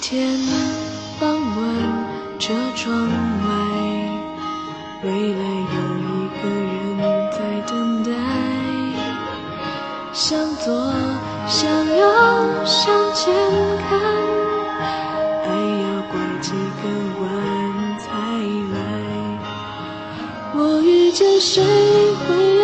天傍晚，车窗外，未来有一个人在等待。向左，向右，向前看，还要拐几个弯才来。我遇见谁，会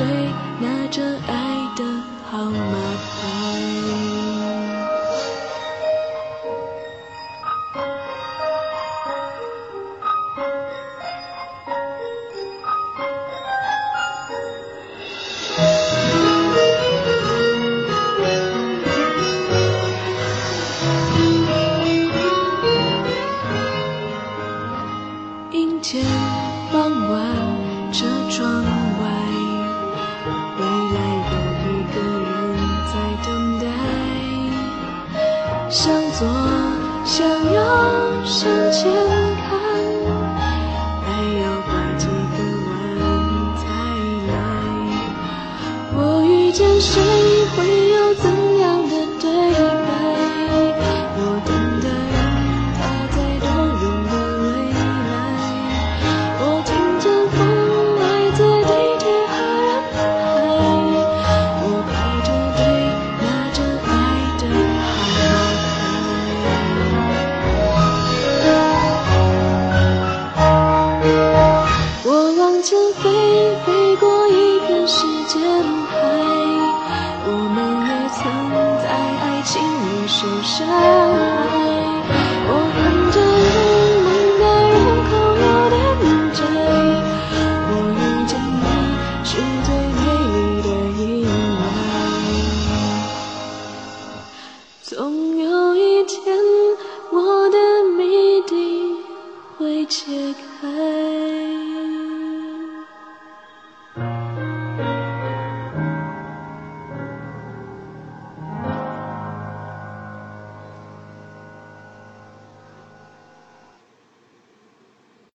对拿着爱的号码牌。阴天傍晚，车窗外，向前看，还要拐几个弯才来。我遇见谁，会解开。